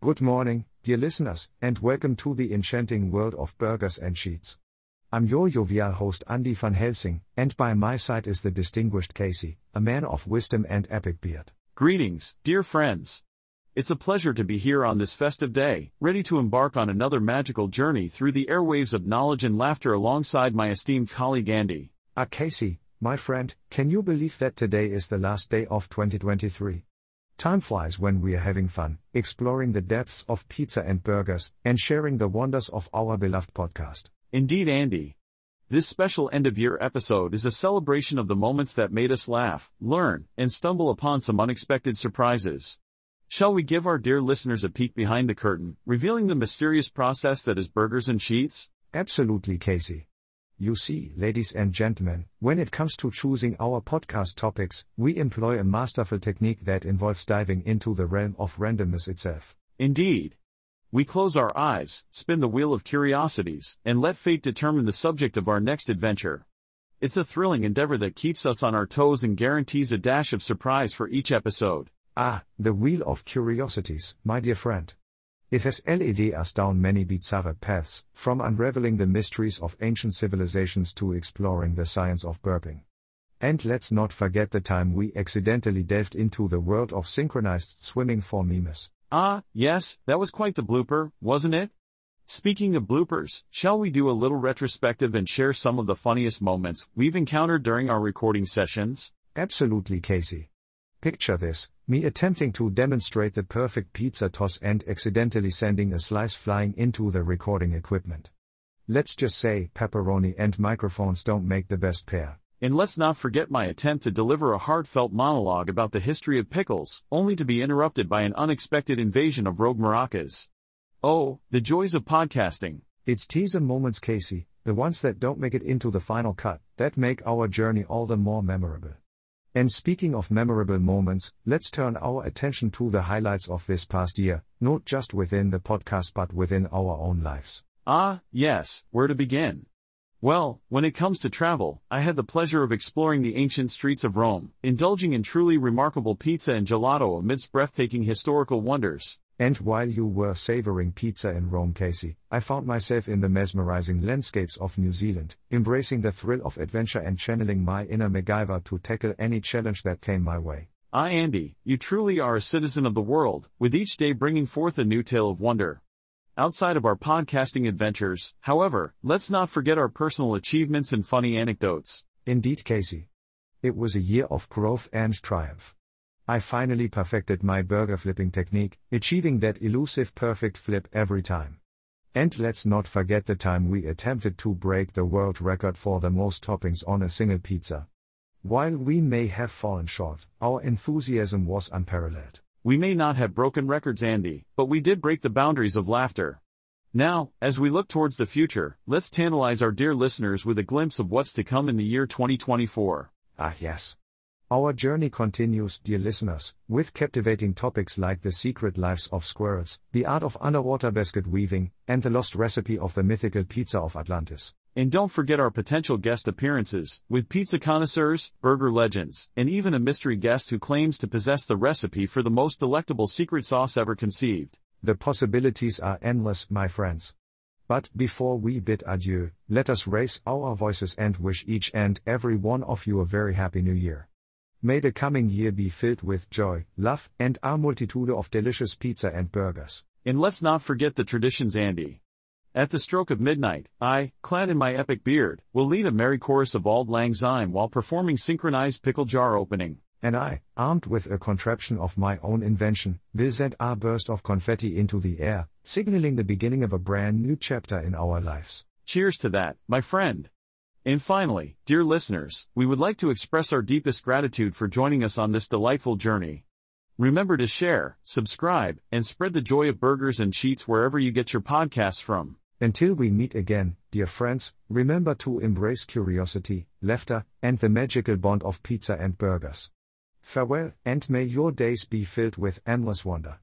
Good morning, dear listeners, and welcome to the enchanting world of burgers and sheets. I'm your jovial host Andy van Helsing, and by my side is the distinguished Casey, a man of wisdom and epic beard. Greetings, dear friends. It's a pleasure to be here on this festive day, ready to embark on another magical journey through the airwaves of knowledge and laughter alongside my esteemed colleague Andy. Ah, Casey, my friend, can you believe that today is the last day of 2023? Time flies when we are having fun, exploring the depths of pizza and burgers, and sharing the wonders of our beloved podcast. Indeed, Andy. This special end of year episode is a celebration of the moments that made us laugh, learn, and stumble upon some unexpected surprises. Shall we give our dear listeners a peek behind the curtain, revealing the mysterious process that is burgers and sheets? Absolutely, Casey. You see, ladies and gentlemen, when it comes to choosing our podcast topics, we employ a masterful technique that involves diving into the realm of randomness itself. Indeed. We close our eyes, spin the wheel of curiosities, and let fate determine the subject of our next adventure. It's a thrilling endeavor that keeps us on our toes and guarantees a dash of surprise for each episode. Ah, the wheel of curiosities, my dear friend. It has led us down many bizarre paths, from unraveling the mysteries of ancient civilizations to exploring the science of burping. And let's not forget the time we accidentally delved into the world of synchronized swimming for memes. Ah, yes, that was quite the blooper, wasn't it? Speaking of bloopers, shall we do a little retrospective and share some of the funniest moments we've encountered during our recording sessions? Absolutely, Casey. Picture this me attempting to demonstrate the perfect pizza toss and accidentally sending a slice flying into the recording equipment. Let's just say pepperoni and microphones don't make the best pair. And let's not forget my attempt to deliver a heartfelt monologue about the history of pickles, only to be interrupted by an unexpected invasion of rogue maracas. Oh, the joys of podcasting. It's teaser moments, Casey, the ones that don't make it into the final cut, that make our journey all the more memorable. And speaking of memorable moments, let's turn our attention to the highlights of this past year, not just within the podcast but within our own lives. Ah, yes, where to begin? Well, when it comes to travel, I had the pleasure of exploring the ancient streets of Rome, indulging in truly remarkable pizza and gelato amidst breathtaking historical wonders. And while you were savoring pizza in Rome, Casey, I found myself in the mesmerizing landscapes of New Zealand, embracing the thrill of adventure and channeling my inner MacGyver to tackle any challenge that came my way. Ah, Andy, you truly are a citizen of the world, with each day bringing forth a new tale of wonder. Outside of our podcasting adventures, however, let's not forget our personal achievements and funny anecdotes. Indeed, Casey. It was a year of growth and triumph. I finally perfected my burger flipping technique, achieving that elusive perfect flip every time. And let's not forget the time we attempted to break the world record for the most toppings on a single pizza. While we may have fallen short, our enthusiasm was unparalleled. We may not have broken records, Andy, but we did break the boundaries of laughter. Now, as we look towards the future, let's tantalize our dear listeners with a glimpse of what's to come in the year 2024. Ah, yes. Our journey continues, dear listeners, with captivating topics like the secret lives of squirrels, the art of underwater basket weaving, and the lost recipe of the mythical pizza of Atlantis. And don't forget our potential guest appearances, with pizza connoisseurs, burger legends, and even a mystery guest who claims to possess the recipe for the most delectable secret sauce ever conceived. The possibilities are endless, my friends. But before we bid adieu, let us raise our voices and wish each and every one of you a very happy new year. May the coming year be filled with joy, love, and a multitude of delicious pizza and burgers. And let's not forget the traditions, Andy. At the stroke of midnight, I, clad in my epic beard, will lead a merry chorus of Auld Lang Syne while performing synchronized pickle jar opening. And I, armed with a contraption of my own invention, will send a burst of confetti into the air, signaling the beginning of a brand new chapter in our lives. Cheers to that, my friend. And finally, dear listeners, we would like to express our deepest gratitude for joining us on this delightful journey. Remember to share, subscribe, and spread the joy of burgers and sheets wherever you get your podcasts from. Until we meet again, dear friends, remember to embrace curiosity, laughter, and the magical bond of pizza and burgers. Farewell, and may your days be filled with endless wonder.